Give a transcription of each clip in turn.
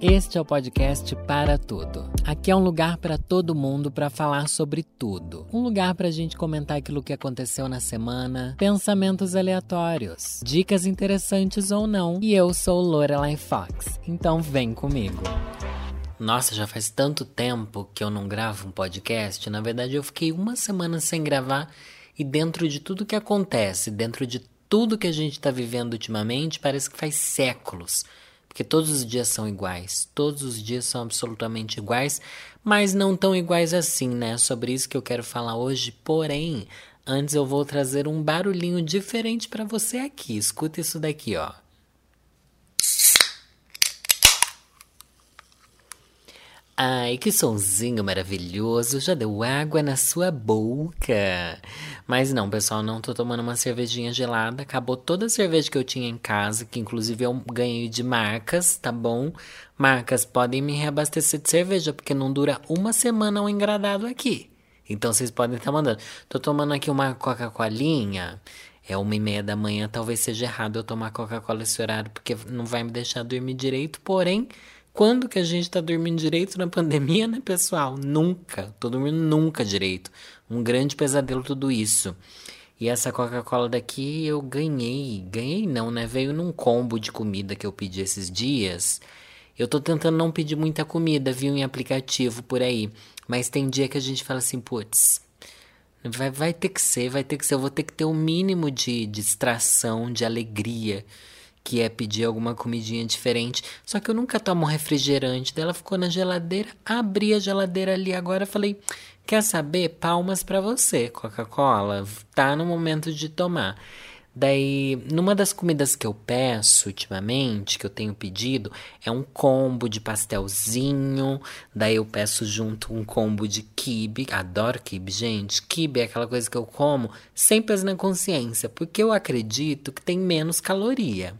Este é o podcast Para Tudo. Aqui é um lugar para todo mundo para falar sobre tudo. Um lugar para a gente comentar aquilo que aconteceu na semana, pensamentos aleatórios, dicas interessantes ou não. E eu sou Lorelai Fox, então vem comigo. Nossa, já faz tanto tempo que eu não gravo um podcast. Na verdade, eu fiquei uma semana sem gravar e dentro de tudo que acontece, dentro de tudo que a gente está vivendo ultimamente, parece que faz séculos porque todos os dias são iguais, todos os dias são absolutamente iguais, mas não tão iguais assim, né? Sobre isso que eu quero falar hoje. Porém, antes eu vou trazer um barulhinho diferente para você aqui. Escuta isso daqui, ó. Ai, que sonzinho maravilhoso, já deu água na sua boca. Mas não, pessoal, não tô tomando uma cervejinha gelada. Acabou toda a cerveja que eu tinha em casa, que inclusive eu ganhei de marcas, tá bom? Marcas, podem me reabastecer de cerveja, porque não dura uma semana um engradado aqui. Então vocês podem estar tá mandando. Tô tomando aqui uma Coca-Colinha. É uma e meia da manhã, talvez seja errado eu tomar Coca-Cola esse horário, porque não vai me deixar dormir direito, porém quando que a gente tá dormindo direito na pandemia, né, pessoal? Nunca. Tô dormindo nunca direito. Um grande pesadelo tudo isso. E essa Coca-Cola daqui eu ganhei. Ganhei não, né? Veio num combo de comida que eu pedi esses dias. Eu tô tentando não pedir muita comida, viu, em aplicativo por aí. Mas tem dia que a gente fala assim, putz, vai, vai ter que ser, vai ter que ser. Eu vou ter que ter um mínimo de distração, de alegria que é pedir alguma comidinha diferente. Só que eu nunca tomo refrigerante. Daí ela ficou na geladeira, abri a geladeira ali agora, falei: "Quer saber? Palmas para você, Coca-Cola. Tá no momento de tomar". Daí, numa das comidas que eu peço ultimamente, que eu tenho pedido, é um combo de pastelzinho. Daí eu peço junto um combo de quibe. Adoro quibe, gente. Quibe é aquela coisa que eu como sem peso na consciência, porque eu acredito que tem menos caloria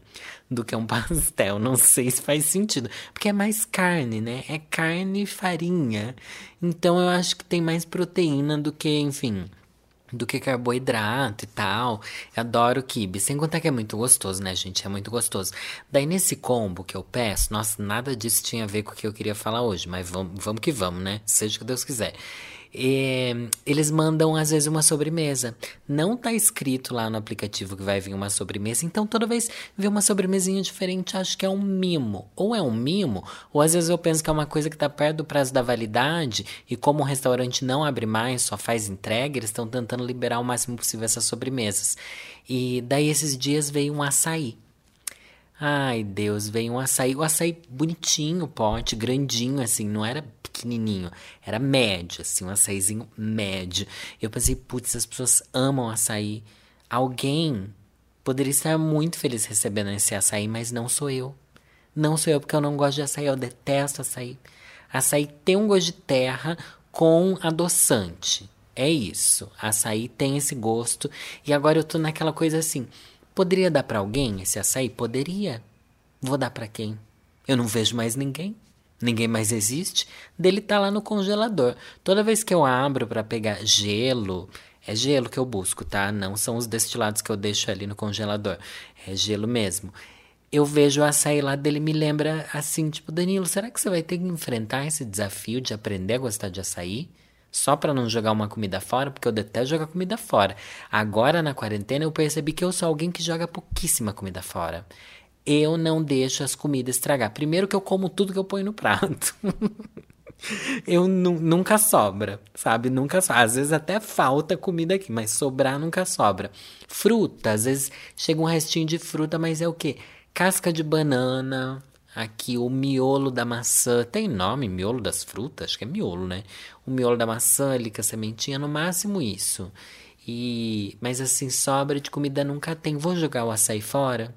do que um pastel. Não sei se faz sentido, porque é mais carne, né? É carne e farinha. Então eu acho que tem mais proteína do que, enfim do que carboidrato e tal. Eu adoro quibe. Sem contar que é muito gostoso, né, gente? É muito gostoso. Daí, nesse combo que eu peço, nossa, nada disso tinha a ver com o que eu queria falar hoje, mas vamos, vamos que vamos, né? Seja o que Deus quiser. E, eles mandam às vezes uma sobremesa. Não tá escrito lá no aplicativo que vai vir uma sobremesa, então toda vez vê uma sobremesinha diferente, acho que é um mimo. Ou é um mimo, ou às vezes eu penso que é uma coisa que tá perto do prazo da validade e como o restaurante não abre mais, só faz entrega, eles estão tentando liberar o máximo possível essas sobremesas. E daí esses dias veio um açaí. Ai, Deus, veio um açaí. O açaí bonitinho, pote, grandinho, assim, não era pequenininho, era médio, assim, um açaizinho médio. Eu pensei, putz, as pessoas amam açaí. Alguém poderia estar muito feliz recebendo esse açaí, mas não sou eu. Não sou eu, porque eu não gosto de açaí, eu detesto açaí. Açaí tem um gosto de terra com adoçante. É isso. Açaí tem esse gosto. E agora eu tô naquela coisa assim. Poderia dar para alguém esse açaí? Poderia. Vou dar para quem? Eu não vejo mais ninguém ninguém mais existe, dele tá lá no congelador. Toda vez que eu abro para pegar gelo, é gelo que eu busco, tá? Não são os destilados que eu deixo ali no congelador. É gelo mesmo. Eu vejo o açaí lá dele me lembra assim, tipo, Danilo, será que você vai ter que enfrentar esse desafio de aprender a gostar de açaí? Só para não jogar uma comida fora, porque eu detesto jogar comida fora. Agora na quarentena eu percebi que eu sou alguém que joga pouquíssima comida fora eu não deixo as comidas estragar. Primeiro que eu como tudo que eu ponho no prato. eu nunca sobra, sabe? Nunca sobra. Às vezes até falta comida aqui, mas sobrar nunca sobra. Fruta, às vezes chega um restinho de fruta, mas é o quê? Casca de banana, aqui o miolo da maçã. Tem nome, miolo das frutas? Acho que é miolo, né? O miolo da maçã ali com a sementinha, no máximo isso. E, mas assim, sobra de comida nunca tem. Vou jogar o açaí fora?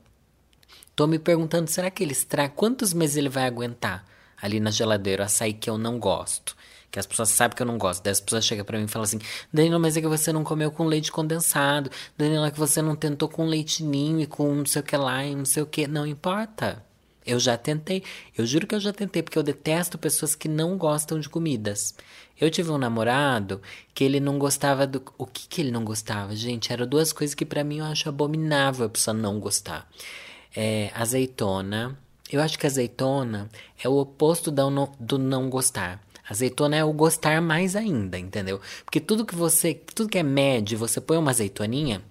Tô me perguntando, será que ele estraga? Quantos meses ele vai aguentar ali na geladeira? Açaí que eu não gosto. Que as pessoas sabem que eu não gosto. Daí as pessoas chegam para mim e falam assim: Danilo, mas é que você não comeu com leite condensado. Danilo, é que você não tentou com leite ninho e com não sei o que lá e não sei o que. Não importa. Eu já tentei. Eu juro que eu já tentei, porque eu detesto pessoas que não gostam de comidas. Eu tive um namorado que ele não gostava do. O que, que ele não gostava, gente? Eram duas coisas que para mim eu acho abominável a pessoa não gostar é, azeitona. Eu acho que azeitona é o oposto do não, do não gostar. Azeitona é o gostar mais ainda, entendeu? Porque tudo que você, tudo que é médio, você põe uma azeitoninha,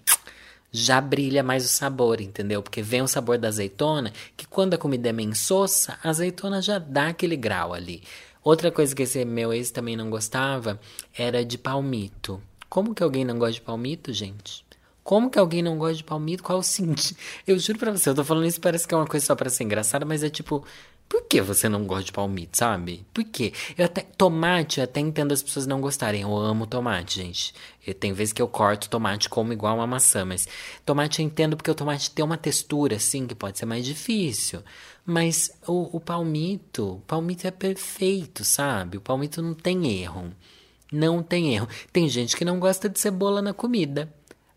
já brilha mais o sabor, entendeu? Porque vem o sabor da azeitona, que quando a comida é mensoça, a azeitona já dá aquele grau ali. Outra coisa que esse meu ex também não gostava era de palmito. Como que alguém não gosta de palmito, gente? Como que alguém não gosta de palmito? Qual o sentido? Eu juro pra você, eu tô falando isso, parece que é uma coisa só pra ser engraçada, mas é tipo, por que você não gosta de palmito, sabe? Por quê? Eu até, tomate, eu até entendo as pessoas não gostarem. Eu amo tomate, gente. Eu, tem vezes que eu corto tomate como igual uma maçã, mas tomate eu entendo porque o tomate tem uma textura, assim, que pode ser mais difícil. Mas o, o palmito, o palmito é perfeito, sabe? O palmito não tem erro. Não tem erro. Tem gente que não gosta de cebola na comida.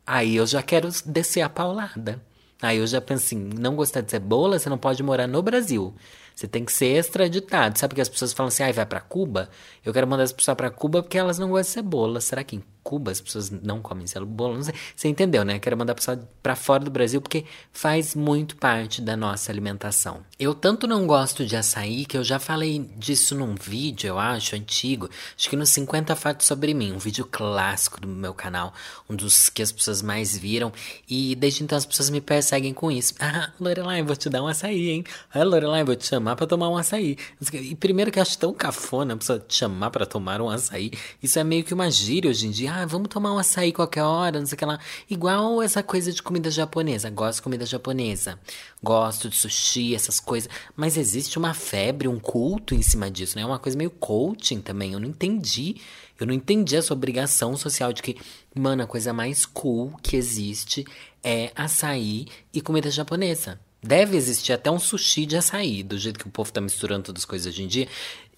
Aí eu já quero descer a paulada. Aí eu já penso assim, não gostar de cebola, você não pode morar no Brasil. Você tem que ser extraditado. Sabe que as pessoas falam assim, ai, ah, vai para Cuba? Eu quero mandar as pessoas para Cuba porque elas não gostam de cebola. Será que em Cuba as pessoas não comem cebola? Não sei. Você entendeu, né? Quero mandar a pessoa para fora do Brasil porque faz muito parte da nossa alimentação. Eu tanto não gosto de açaí que eu já falei disso num vídeo, eu acho, antigo. Acho que nos 50 Fatos Sobre Mim, um vídeo clássico do meu canal, um dos que as pessoas mais viram. E desde então as pessoas me perseguem com isso. Ah, Lorelai, vou te dar um açaí, hein? Ah, Lorelai, vou te chamar para tomar um açaí. E primeiro que eu acho tão cafona a pessoa te chamar para tomar um açaí. Isso é meio que uma gíria hoje em dia ah, vamos tomar um açaí qualquer hora, não sei o que lá. Igual essa coisa de comida japonesa. Gosto de comida japonesa. Gosto de sushi, essas coisas. Mas existe uma febre, um culto em cima disso, né? É uma coisa meio coaching também. Eu não entendi. Eu não entendi essa obrigação social de que, mano, a coisa mais cool que existe é açaí e comida japonesa. Deve existir até um sushi de açaí, do jeito que o povo tá misturando todas as coisas hoje em dia.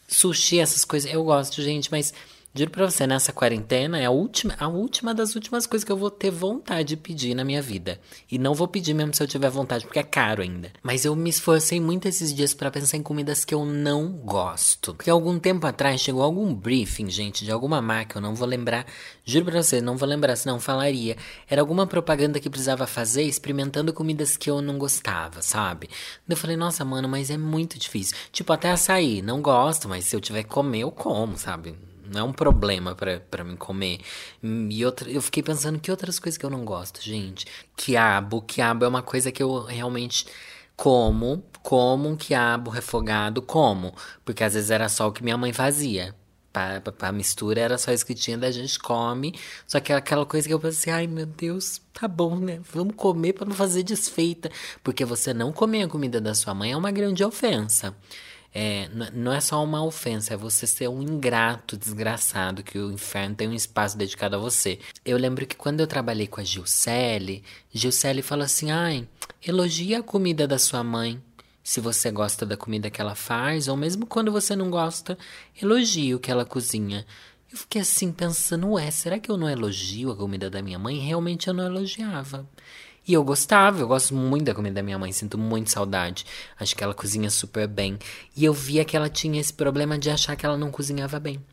Sushi, essas coisas, eu gosto, gente, mas Juro pra você, nessa quarentena é a última, a última das últimas coisas que eu vou ter vontade de pedir na minha vida. E não vou pedir mesmo se eu tiver vontade, porque é caro ainda. Mas eu me esforcei muito esses dias para pensar em comidas que eu não gosto. Porque algum tempo atrás chegou algum briefing, gente, de alguma marca, eu não vou lembrar. Juro pra você, não vou lembrar, senão falaria. Era alguma propaganda que precisava fazer experimentando comidas que eu não gostava, sabe? Eu falei, nossa, mano, mas é muito difícil. Tipo, até açaí, não gosto, mas se eu tiver que comer, eu como, sabe? Não é um problema para mim comer. E outra, eu fiquei pensando que outras coisas que eu não gosto, gente. Quiabo. Quiabo é uma coisa que eu realmente como. Como um quiabo refogado, como. Porque às vezes era só o que minha mãe fazia. Pra, pra mistura era só isso que tinha, da gente come. Só que é aquela coisa que eu pensei, ai meu Deus, tá bom, né? Vamos comer para não fazer desfeita. Porque você não comer a comida da sua mãe é uma grande ofensa é, não é só uma ofensa, é você ser um ingrato, desgraçado, que o inferno tem um espaço dedicado a você. Eu lembro que quando eu trabalhei com a Gilcele, Gilcele falou assim: ai, elogia a comida da sua mãe. Se você gosta da comida que ela faz, ou mesmo quando você não gosta, elogie o que ela cozinha. Eu fiquei assim pensando, ué, será que eu não elogio a comida da minha mãe? Realmente eu não elogiava. E eu gostava, eu gosto muito da comida da minha mãe, sinto muito saudade. Acho que ela cozinha super bem. E eu via que ela tinha esse problema de achar que ela não cozinhava bem.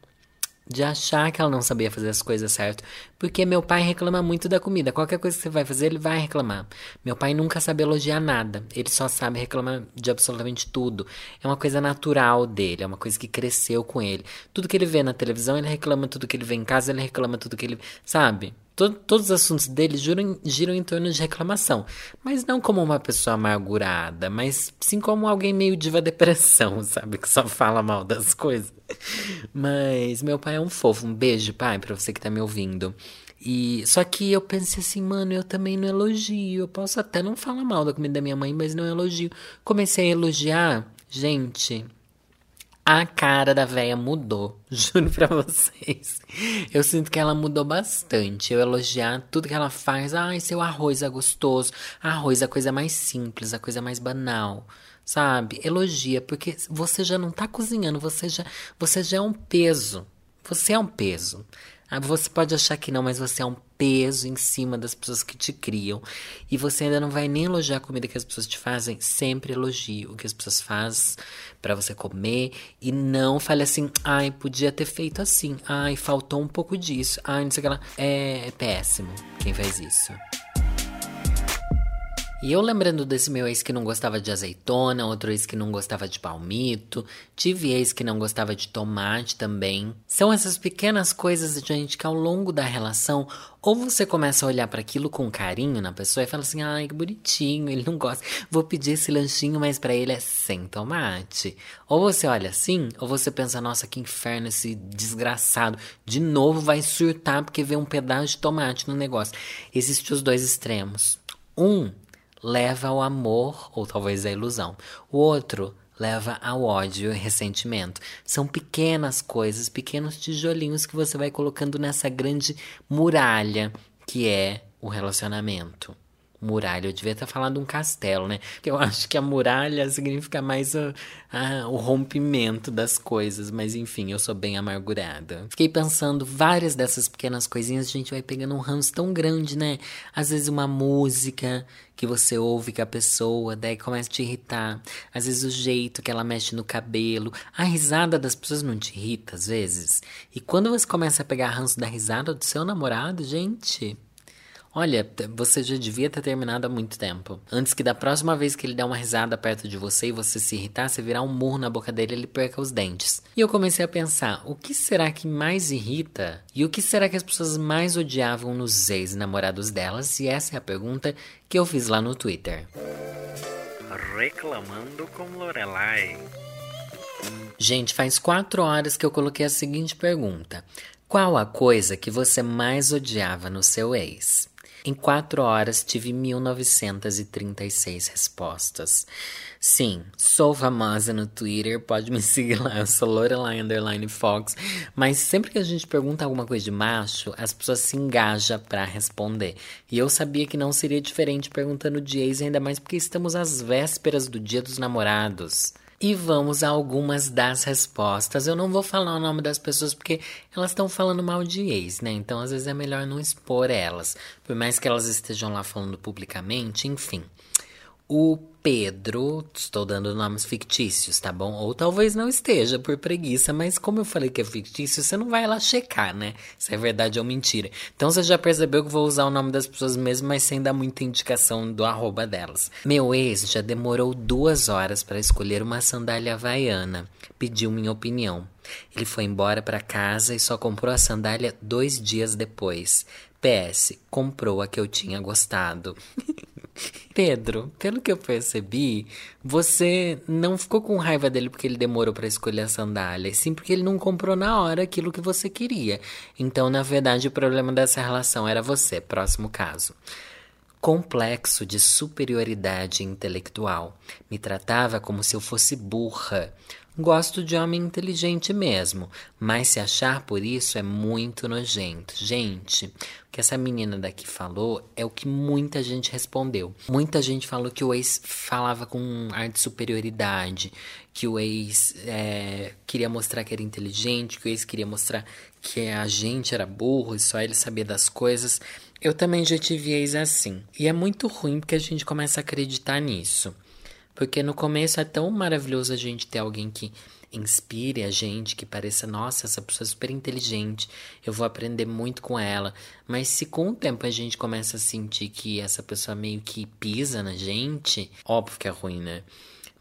De achar que ela não sabia fazer as coisas certo. Porque meu pai reclama muito da comida. Qualquer coisa que você vai fazer, ele vai reclamar. Meu pai nunca sabe elogiar nada. Ele só sabe reclamar de absolutamente tudo. É uma coisa natural dele, é uma coisa que cresceu com ele. Tudo que ele vê na televisão, ele reclama. Tudo que ele vê em casa, ele reclama. Tudo que ele. Sabe? Todo, todos os assuntos dele giram, giram em torno de reclamação. Mas não como uma pessoa amargurada, mas sim como alguém meio diva depressão, sabe? Que só fala mal das coisas. Mas meu pai é um fofo. Um beijo, pai, pra você que tá me ouvindo. E só que eu pensei assim, mano, eu também não elogio. Eu posso até não falar mal da comida da minha mãe, mas não elogio. Comecei a elogiar, gente. A cara da véia mudou, juro pra vocês. Eu sinto que ela mudou bastante. Eu elogiar tudo que ela faz. Ai, seu arroz é gostoso. Arroz é a coisa mais simples, a coisa mais banal. Sabe? Elogia, porque você já não tá cozinhando, você já, você já é um peso. Você é um peso. Ah, você pode achar que não, mas você é um peso em cima das pessoas que te criam. E você ainda não vai nem elogiar a comida que as pessoas te fazem. Sempre elogie o que as pessoas fazem para você comer. E não fale assim, ai, podia ter feito assim. Ai, faltou um pouco disso. Ai, não sei o que lá. É, é péssimo quem faz isso. E eu lembrando desse meu ex que não gostava de azeitona, outro ex que não gostava de palmito, tive ex que não gostava de tomate também. São essas pequenas coisas, gente, que ao longo da relação, ou você começa a olhar para aquilo com carinho na pessoa e fala assim: ai, que bonitinho, ele não gosta, vou pedir esse lanchinho, mas para ele é sem tomate. Ou você olha assim, ou você pensa: nossa, que inferno esse desgraçado, de novo vai surtar porque vê um pedaço de tomate no negócio. Existem os dois extremos. Um leva ao amor, ou talvez à ilusão. O outro leva ao ódio e ressentimento. São pequenas coisas, pequenos tijolinhos que você vai colocando nessa grande muralha que é o relacionamento muralha. Eu devia estar falando um castelo, né? Porque eu acho que a muralha significa mais o, a, o rompimento das coisas. Mas enfim, eu sou bem amargurada. Fiquei pensando, várias dessas pequenas coisinhas a gente vai pegando um ranço tão grande, né? Às vezes uma música que você ouve com a pessoa, daí começa a te irritar. Às vezes o jeito que ela mexe no cabelo. A risada das pessoas não te irrita, às vezes. E quando você começa a pegar ranço da risada do seu namorado, gente, Olha, você já devia ter terminado há muito tempo. Antes que da próxima vez que ele der uma risada perto de você e você se irritar, você virar um murro na boca dele e ele perca os dentes. E eu comecei a pensar, o que será que mais irrita? E o que será que as pessoas mais odiavam nos ex-namorados delas? E essa é a pergunta que eu fiz lá no Twitter. Reclamando com Lorelai. Gente, faz quatro horas que eu coloquei a seguinte pergunta: Qual a coisa que você mais odiava no seu ex? Em quatro horas tive 1936 respostas. Sim, sou famosa no Twitter, pode me seguir lá, eu sou Lorelai Underline Fox. Mas sempre que a gente pergunta alguma coisa de macho, as pessoas se engajam para responder. E eu sabia que não seria diferente perguntando de ex, ainda mais porque estamos às vésperas do Dia dos Namorados. E vamos a algumas das respostas. Eu não vou falar o nome das pessoas porque elas estão falando mal de ex, né? Então às vezes é melhor não expor elas. Por mais que elas estejam lá falando publicamente, enfim. O Pedro, estou dando nomes fictícios, tá bom? Ou talvez não esteja por preguiça, mas como eu falei que é fictício, você não vai lá checar, né? Se é verdade ou mentira. Então você já percebeu que vou usar o nome das pessoas mesmo, mas sem dar muita indicação do arroba delas. Meu ex já demorou duas horas para escolher uma sandália havaiana. Pediu minha opinião. Ele foi embora para casa e só comprou a sandália dois dias depois. PS, comprou a que eu tinha gostado. Pedro, pelo que eu percebi, você não ficou com raiva dele porque ele demorou para escolher a sandália, sim porque ele não comprou na hora aquilo que você queria. Então, na verdade, o problema dessa relação era você. Próximo caso complexo de superioridade intelectual. Me tratava como se eu fosse burra. Gosto de homem inteligente mesmo, mas se achar por isso é muito nojento. Gente, o que essa menina daqui falou é o que muita gente respondeu. Muita gente falou que o ex falava com um ar de superioridade, que o ex é, queria mostrar que era inteligente, que o ex queria mostrar que a gente era burro e só ele sabia das coisas. Eu também já tive ex assim. E é muito ruim porque a gente começa a acreditar nisso. Porque no começo é tão maravilhoso a gente ter alguém que inspire a gente, que pareça, nossa, essa pessoa é super inteligente, eu vou aprender muito com ela. Mas se com o tempo a gente começa a sentir que essa pessoa meio que pisa na gente, óbvio que é ruim, né?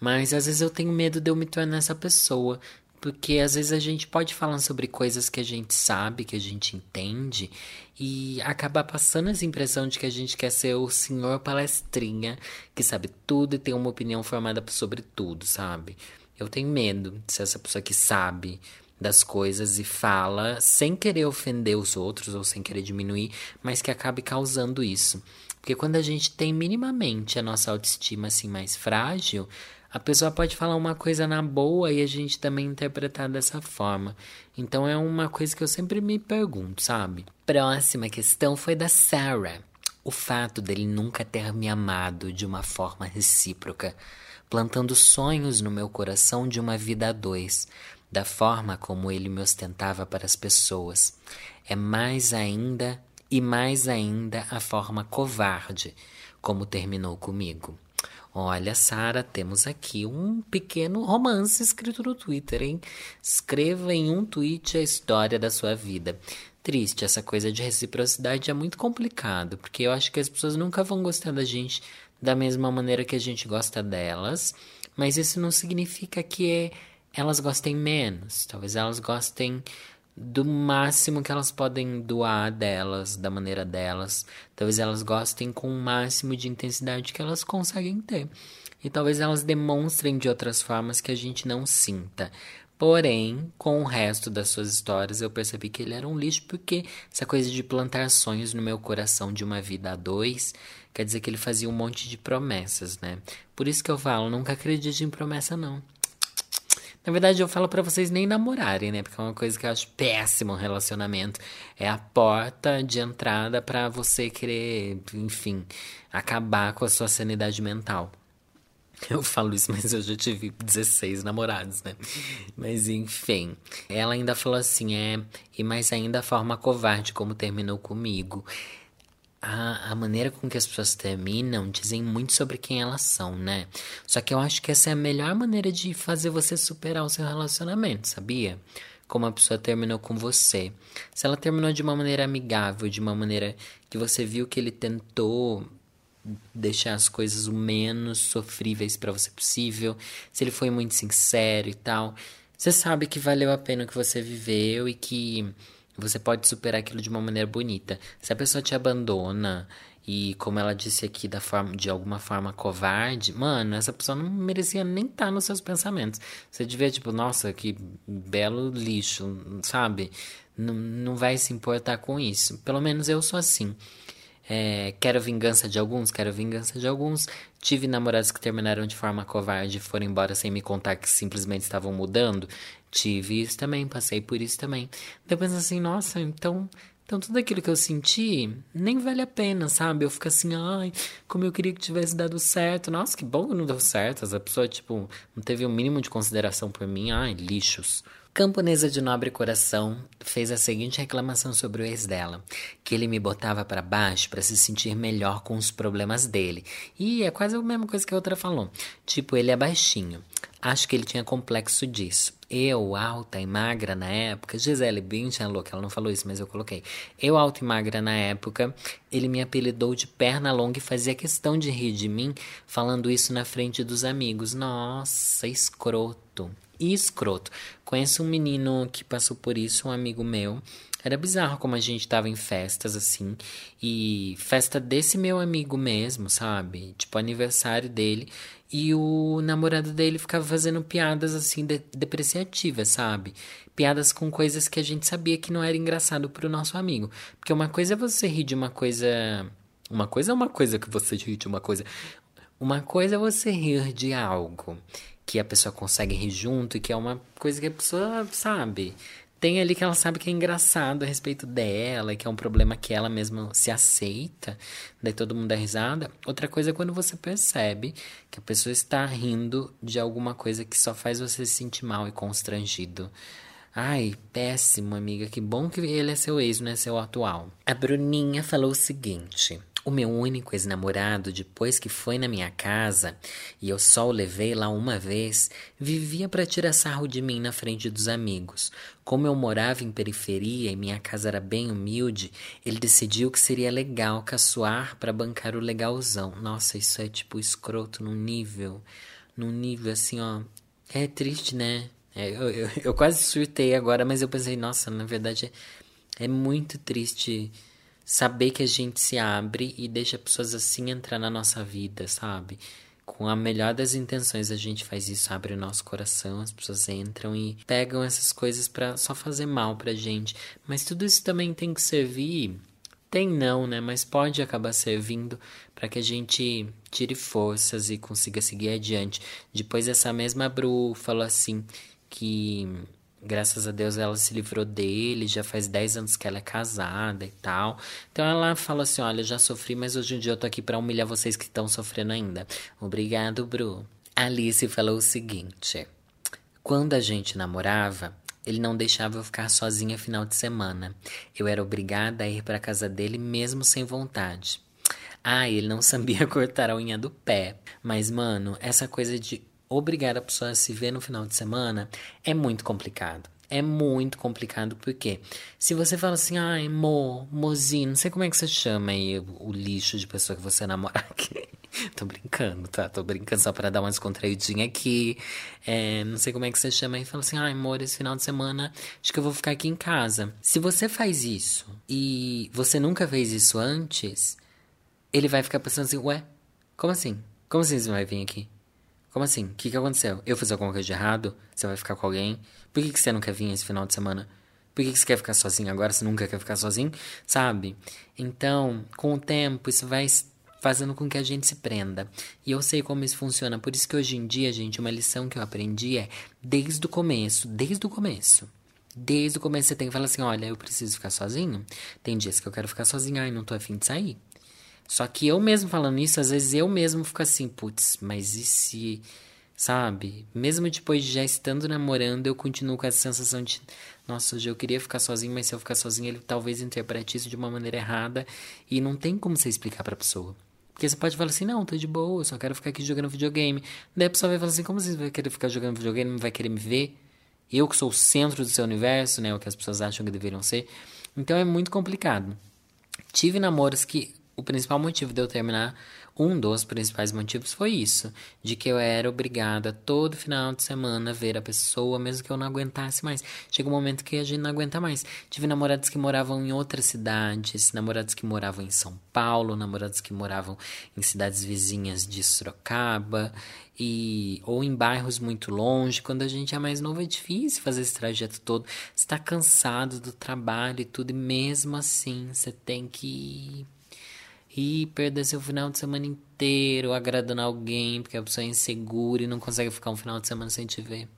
Mas às vezes eu tenho medo de eu me tornar essa pessoa. Porque às vezes a gente pode falar sobre coisas que a gente sabe, que a gente entende, e acabar passando essa impressão de que a gente quer ser o senhor palestrinha, que sabe tudo e tem uma opinião formada sobre tudo, sabe? Eu tenho medo de ser essa pessoa que sabe das coisas e fala sem querer ofender os outros ou sem querer diminuir, mas que acabe causando isso. Porque quando a gente tem minimamente a nossa autoestima assim mais frágil, a pessoa pode falar uma coisa na boa e a gente também interpretar dessa forma. Então é uma coisa que eu sempre me pergunto, sabe? Próxima questão foi da Sarah. O fato dele nunca ter me amado de uma forma recíproca, plantando sonhos no meu coração de uma vida a dois, da forma como ele me ostentava para as pessoas. É mais ainda e mais ainda a forma covarde como terminou comigo. Olha, Sara, temos aqui um pequeno romance escrito no Twitter, hein? Escreva em um tweet a história da sua vida. Triste, essa coisa de reciprocidade é muito complicado, porque eu acho que as pessoas nunca vão gostar da gente da mesma maneira que a gente gosta delas, mas isso não significa que elas gostem menos. Talvez elas gostem do máximo que elas podem doar delas, da maneira delas. Talvez elas gostem com o máximo de intensidade que elas conseguem ter. E talvez elas demonstrem de outras formas que a gente não sinta. Porém, com o resto das suas histórias, eu percebi que ele era um lixo, porque essa coisa de plantar sonhos no meu coração de uma vida a dois, quer dizer que ele fazia um monte de promessas, né? Por isso que eu falo, nunca acredite em promessa, não. Na verdade, eu falo para vocês nem namorarem, né? Porque é uma coisa que eu acho péssimo um relacionamento. É a porta de entrada para você querer, enfim, acabar com a sua sanidade mental. Eu falo isso, mas eu já tive 16 namorados, né? Mas enfim. Ela ainda falou assim: é. E mais ainda a forma covarde como terminou comigo. A, a maneira com que as pessoas terminam dizem muito sobre quem elas são, né? Só que eu acho que essa é a melhor maneira de fazer você superar o seu relacionamento, sabia? Como a pessoa terminou com você. Se ela terminou de uma maneira amigável, de uma maneira que você viu que ele tentou deixar as coisas o menos sofríveis para você possível, se ele foi muito sincero e tal, você sabe que valeu a pena o que você viveu e que você pode superar aquilo de uma maneira bonita. Se a pessoa te abandona e, como ela disse aqui, da forma, de alguma forma covarde, mano, essa pessoa não merecia nem estar tá nos seus pensamentos. Você devia, tipo, nossa, que belo lixo, sabe? Não, não vai se importar com isso. Pelo menos eu sou assim. É, quero vingança de alguns, quero vingança de alguns. Tive namorados que terminaram de forma covarde e foram embora sem me contar que simplesmente estavam mudando. Tive isso também, passei por isso também. Depois assim, nossa, então. Então tudo aquilo que eu senti nem vale a pena, sabe? Eu fico assim, ai, como eu queria que tivesse dado certo. Nossa, que bom que não deu certo. Essa pessoa, tipo, não teve o um mínimo de consideração por mim. Ai, lixos. Camponesa de nobre coração fez a seguinte reclamação sobre o ex dela: que ele me botava para baixo para se sentir melhor com os problemas dele. E é quase a mesma coisa que a outra falou. Tipo, ele é baixinho. Acho que ele tinha complexo disso. Eu, alta e magra na época, Gisele Bündchen é louca, ela não falou isso, mas eu coloquei. Eu, alta e magra na época, ele me apelidou de perna longa e fazia questão de rir de mim, falando isso na frente dos amigos. Nossa, escroto e escroto. Conheço um menino que passou por isso, um amigo meu. Era bizarro como a gente tava em festas assim, e festa desse meu amigo mesmo, sabe? Tipo aniversário dele, e o namorado dele ficava fazendo piadas assim de depreciativas, sabe? Piadas com coisas que a gente sabia que não era engraçado pro nosso amigo. Porque uma coisa é você rir de uma coisa, uma coisa é uma coisa que você rir de uma coisa. Uma coisa é você rir de algo que a pessoa consegue rir junto e que é uma coisa que a pessoa sabe. Tem ali que ela sabe que é engraçado a respeito dela, que é um problema que ela mesma se aceita, daí todo mundo dá risada. Outra coisa é quando você percebe que a pessoa está rindo de alguma coisa que só faz você se sentir mal e constrangido. Ai, péssimo, amiga. Que bom que ele é seu ex, não é seu atual. A Bruninha falou o seguinte. O meu único ex-namorado, depois que foi na minha casa e eu só o levei lá uma vez, vivia para tirar sarro de mim na frente dos amigos. Como eu morava em periferia e minha casa era bem humilde, ele decidiu que seria legal caçoar para bancar o legalzão. Nossa, isso é tipo escroto num nível, num nível assim, ó. É triste, né? É, eu, eu, eu, quase surtei agora, mas eu pensei, nossa, na verdade é, é muito triste saber que a gente se abre e deixa pessoas assim entrar na nossa vida, sabe? Com a melhor das intenções a gente faz isso, abre o nosso coração, as pessoas entram e pegam essas coisas para só fazer mal pra gente. Mas tudo isso também tem que servir tem não, né? Mas pode acabar servindo para que a gente tire forças e consiga seguir adiante. Depois essa mesma Bru falou assim que Graças a Deus ela se livrou dele, já faz 10 anos que ela é casada e tal. Então ela fala assim: Olha, já sofri, mas hoje em dia eu tô aqui para humilhar vocês que estão sofrendo ainda. Obrigado, Bru. Alice falou o seguinte: Quando a gente namorava, ele não deixava eu ficar sozinha final de semana. Eu era obrigada a ir para casa dele mesmo sem vontade. Ah, ele não sabia cortar a unha do pé. Mas, mano, essa coisa de obrigar a pessoa a se ver no final de semana é muito complicado. é muito complicado, porque se você fala assim, ai, mo, mozinho, não sei como é que você chama aí o, lixo de pessoa que você namora aqui. Tô brincando, tá? Tô brincando só pra dar uma descontraidinha aqui. É, não sei como é que você chama aí. Fala assim, ai, amor, esse final de semana acho que eu vou ficar aqui em casa. Se você faz isso e você nunca fez isso antes, ele vai ficar pensando assim, ué, como assim? Como assim você vai vir aqui? Como assim? O que, que aconteceu? Eu fiz alguma coisa de errado? Você vai ficar com alguém? Por que, que você não quer vir esse final de semana? Por que, que você quer ficar sozinho agora? Você nunca quer ficar sozinho? Sabe? Então, com o tempo, isso vai fazendo com que a gente se prenda. E eu sei como isso funciona. Por isso que hoje em dia, gente, uma lição que eu aprendi é desde o começo, desde o começo. Desde o começo você tem que falar assim, olha, eu preciso ficar sozinho. Tem dias que eu quero ficar sozinho, ai, não tô afim de sair. Só que eu mesmo falando isso, às vezes eu mesmo fico assim, putz, mas e se. Sabe? Mesmo depois de já estando namorando, eu continuo com essa sensação de. Nossa, hoje eu queria ficar sozinho, mas se eu ficar sozinho, ele talvez interprete isso de uma maneira errada. E não tem como você explicar pra pessoa. Porque você pode falar assim, não, tô de boa, eu só quero ficar aqui jogando videogame. Daí a pessoa vai falar assim, como você vai querer ficar jogando videogame não vai querer me ver? Eu que sou o centro do seu universo, né? O que as pessoas acham que deveriam ser. Então é muito complicado. Tive namoros que o principal motivo de eu terminar, um dos principais motivos foi isso, de que eu era obrigada todo final de semana ver a pessoa, mesmo que eu não aguentasse mais. Chega um momento que a gente não aguenta mais. Tive namorados que moravam em outras cidades, namorados que moravam em São Paulo, namorados que moravam em cidades vizinhas de Sorocaba e ou em bairros muito longe. Quando a gente é mais novo é difícil fazer esse trajeto todo. Está cansado do trabalho e tudo, e mesmo assim você tem que e perder seu final de semana inteiro agradando alguém, porque a pessoa é insegura e não consegue ficar um final de semana sem te ver.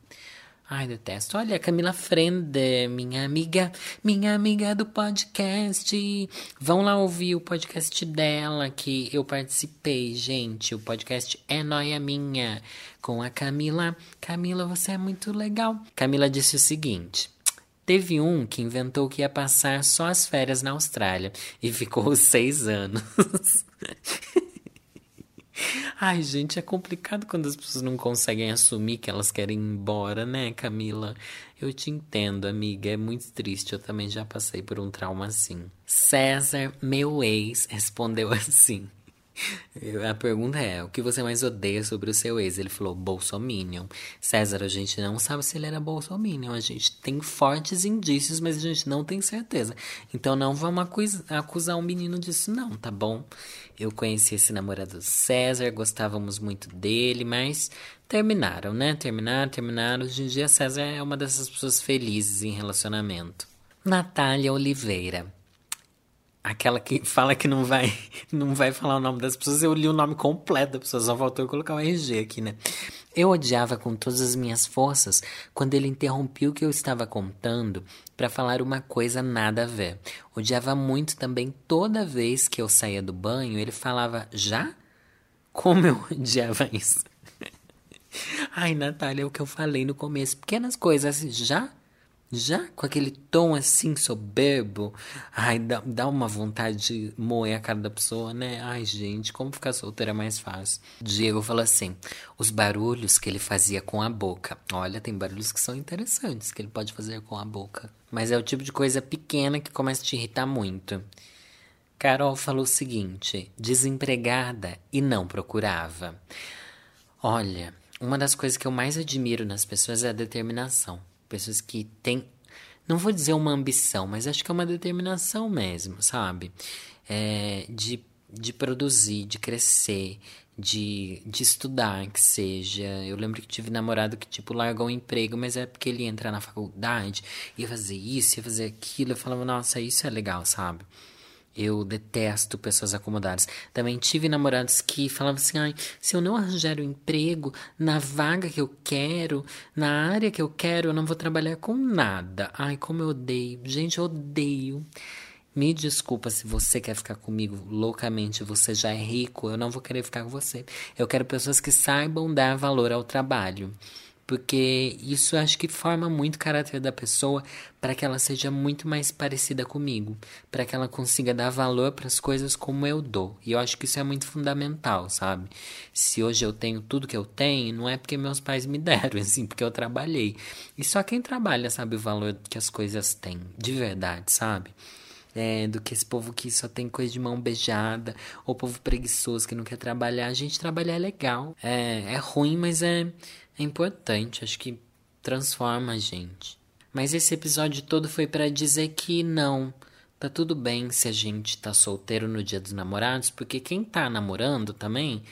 Ai, detesto. Olha, Camila Frende, minha amiga, minha amiga do podcast. Vão lá ouvir o podcast dela que eu participei, gente. O podcast é Noia Minha, com a Camila. Camila, você é muito legal. Camila disse o seguinte: Teve um que inventou que ia passar só as férias na Austrália e ficou seis anos. Ai, gente, é complicado quando as pessoas não conseguem assumir que elas querem ir embora, né, Camila? Eu te entendo, amiga, é muito triste. Eu também já passei por um trauma assim. César, meu ex, respondeu assim. A pergunta é: o que você mais odeia sobre o seu ex? Ele falou: Bolsominion. César, a gente não sabe se ele era Bolsominion. A gente tem fortes indícios, mas a gente não tem certeza. Então não vamos acusar um menino disso, não, tá bom? Eu conheci esse namorado César, gostávamos muito dele, mas terminaram, né? Terminaram, terminaram. Hoje em dia, César é uma dessas pessoas felizes em relacionamento. Natália Oliveira. Aquela que fala que não vai, não vai falar o nome das pessoas, eu li o nome completo da pessoa, só faltou eu colocar o RG aqui, né? Eu odiava com todas as minhas forças quando ele interrompia o que eu estava contando para falar uma coisa nada a ver. Odiava muito também toda vez que eu saía do banho, ele falava já? Como eu odiava isso. Ai, Natália, é o que eu falei no começo. Pequenas coisas, já? Já com aquele tom assim soberbo, ai, dá, dá uma vontade de moer a cara da pessoa, né? Ai, gente, como ficar solteira é mais fácil. Diego falou assim: os barulhos que ele fazia com a boca. Olha, tem barulhos que são interessantes que ele pode fazer com a boca. Mas é o tipo de coisa pequena que começa a te irritar muito. Carol falou o seguinte: desempregada e não procurava. Olha, uma das coisas que eu mais admiro nas pessoas é a determinação pessoas que têm, não vou dizer uma ambição, mas acho que é uma determinação mesmo, sabe? É, de, de produzir, de crescer, de, de estudar, que seja. Eu lembro que tive namorado que, tipo, largou o emprego, mas é porque ele ia entrar na faculdade, ia fazer isso, ia fazer aquilo. Eu falava, nossa, isso é legal, sabe? Eu detesto pessoas acomodadas. Também tive namorados que falavam assim: ai, se eu não arranjar o um emprego na vaga que eu quero, na área que eu quero, eu não vou trabalhar com nada. Ai, como eu odeio. Gente, eu odeio. Me desculpa se você quer ficar comigo loucamente, você já é rico, eu não vou querer ficar com você. Eu quero pessoas que saibam dar valor ao trabalho. Porque isso acho que forma muito o caráter da pessoa para que ela seja muito mais parecida comigo, para que ela consiga dar valor para as coisas como eu dou. E eu acho que isso é muito fundamental, sabe? Se hoje eu tenho tudo que eu tenho, não é porque meus pais me deram, assim, porque eu trabalhei. E só quem trabalha sabe o valor que as coisas têm, de verdade, sabe? É, do que esse povo que só tem coisa de mão beijada, ou povo preguiçoso que não quer trabalhar. A gente trabalhar é legal. É, é ruim, mas é, é importante. Acho que transforma a gente. Mas esse episódio todo foi para dizer que não. Tá tudo bem se a gente tá solteiro no dia dos namorados, porque quem tá namorando também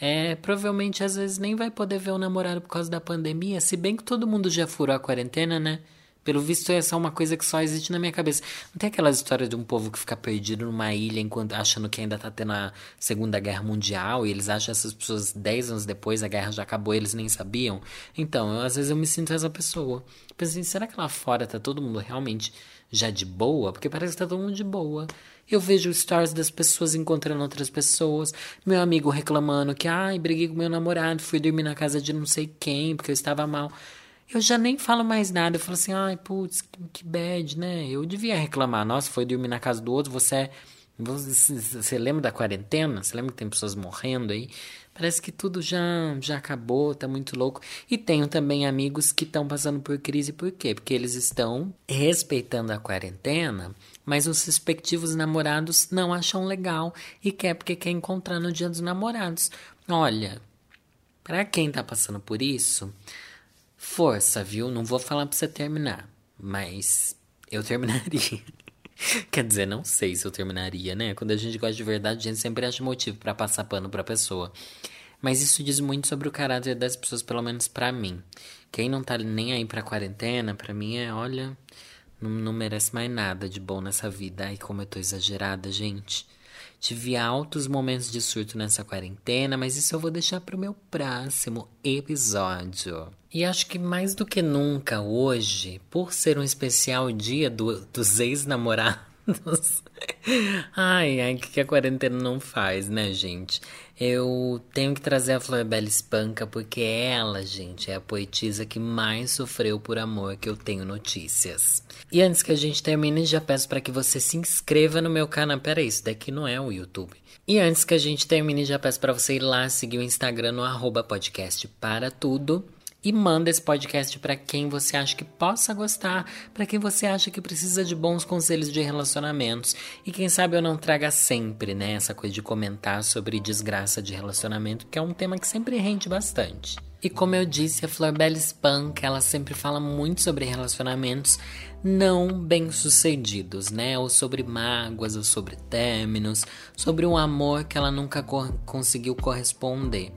é, provavelmente às vezes nem vai poder ver o namorado por causa da pandemia, se bem que todo mundo já furou a quarentena, né? Pelo visto, é uma coisa que só existe na minha cabeça. Não tem aquelas histórias de um povo que fica perdido numa ilha enquanto achando que ainda tá tendo a Segunda Guerra Mundial e eles acham essas pessoas dez anos depois a guerra já acabou eles nem sabiam? Então, eu, às vezes eu me sinto essa pessoa. Penso assim, será que lá fora tá todo mundo realmente já de boa? Porque parece que tá todo mundo de boa. Eu vejo stories das pessoas encontrando outras pessoas. Meu amigo reclamando que, ai, briguei com meu namorado, fui dormir na casa de não sei quem porque eu estava mal eu já nem falo mais nada. Eu falo assim, ai, putz, que, que bad, né? Eu devia reclamar. Nossa, foi dormir na casa do outro, você é. Você, lembra da quarentena? Você lembra que tem pessoas morrendo aí? Parece que tudo já, já acabou, tá muito louco. E tenho também amigos que estão passando por crise, por quê? Porque eles estão respeitando a quarentena, mas os respectivos namorados não acham legal e quer porque quer encontrar no dia dos namorados. Olha, para quem tá passando por isso, Força, viu? Não vou falar pra você terminar, mas eu terminaria. Quer dizer, não sei se eu terminaria, né? Quando a gente gosta de verdade, a gente sempre acha motivo para passar pano pra pessoa. Mas isso diz muito sobre o caráter das pessoas, pelo menos para mim. Quem não tá nem aí pra quarentena, pra mim é, olha, não, não merece mais nada de bom nessa vida. Ai, como eu tô exagerada, gente. Tive altos momentos de surto nessa quarentena, mas isso eu vou deixar para o meu próximo episódio. E acho que mais do que nunca hoje, por ser um especial dia do, dos ex-namorados. ai, ai, o que a quarentena não faz, né, gente? Eu tenho que trazer a Florbela Espanca porque ela, gente, é a poetisa que mais sofreu por amor que eu tenho notícias. E antes que a gente termine, já peço para que você se inscreva no meu canal. Pera isso daqui não é o YouTube. E antes que a gente termine, já peço para você ir lá seguir o Instagram no arroba podcast para tudo e manda esse podcast para quem você acha que possa gostar, para quem você acha que precisa de bons conselhos de relacionamentos. E quem sabe eu não traga sempre, né, essa coisa de comentar sobre desgraça de relacionamento, que é um tema que sempre rende bastante. E como eu disse, a Flor Bela Spunk, ela sempre fala muito sobre relacionamentos não bem-sucedidos, né? Ou sobre mágoas, ou sobre términos, sobre um amor que ela nunca co conseguiu corresponder.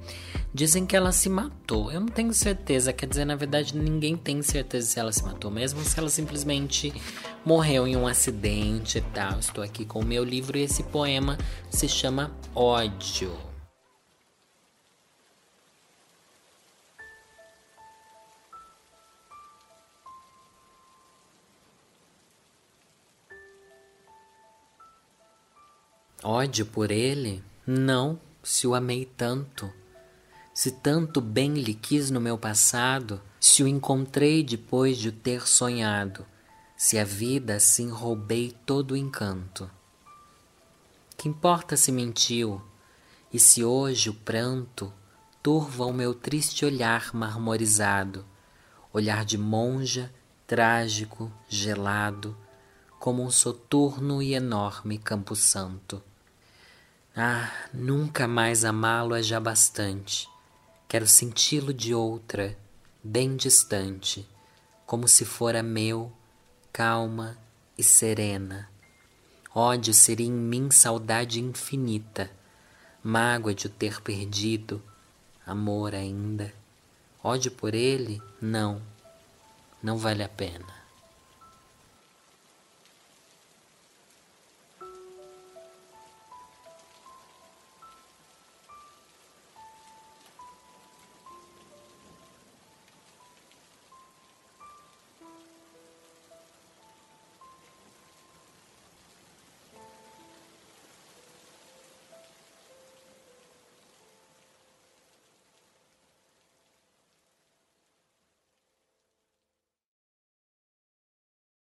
Dizem que ela se matou. Eu não tenho certeza, quer dizer, na verdade, ninguém tem certeza se ela se matou, mesmo se ela simplesmente morreu em um acidente e tal. Estou aqui com o meu livro e esse poema se chama Ódio. Ódio por ele? Não, se o amei tanto. Se tanto bem lhe quis no meu passado, se o encontrei depois de o ter sonhado, se a vida assim roubei todo o encanto. Que importa se mentiu, e se hoje o pranto turva o meu triste olhar marmorizado, olhar de monja, trágico, gelado, como um soturno e enorme campo santo. Ah, nunca mais amá-lo é já bastante. Quero senti-lo de outra, bem distante, como se fora meu, calma e serena. Ódio seria em mim saudade infinita, mágoa de o ter perdido, amor ainda. Ódio por ele? Não, não vale a pena.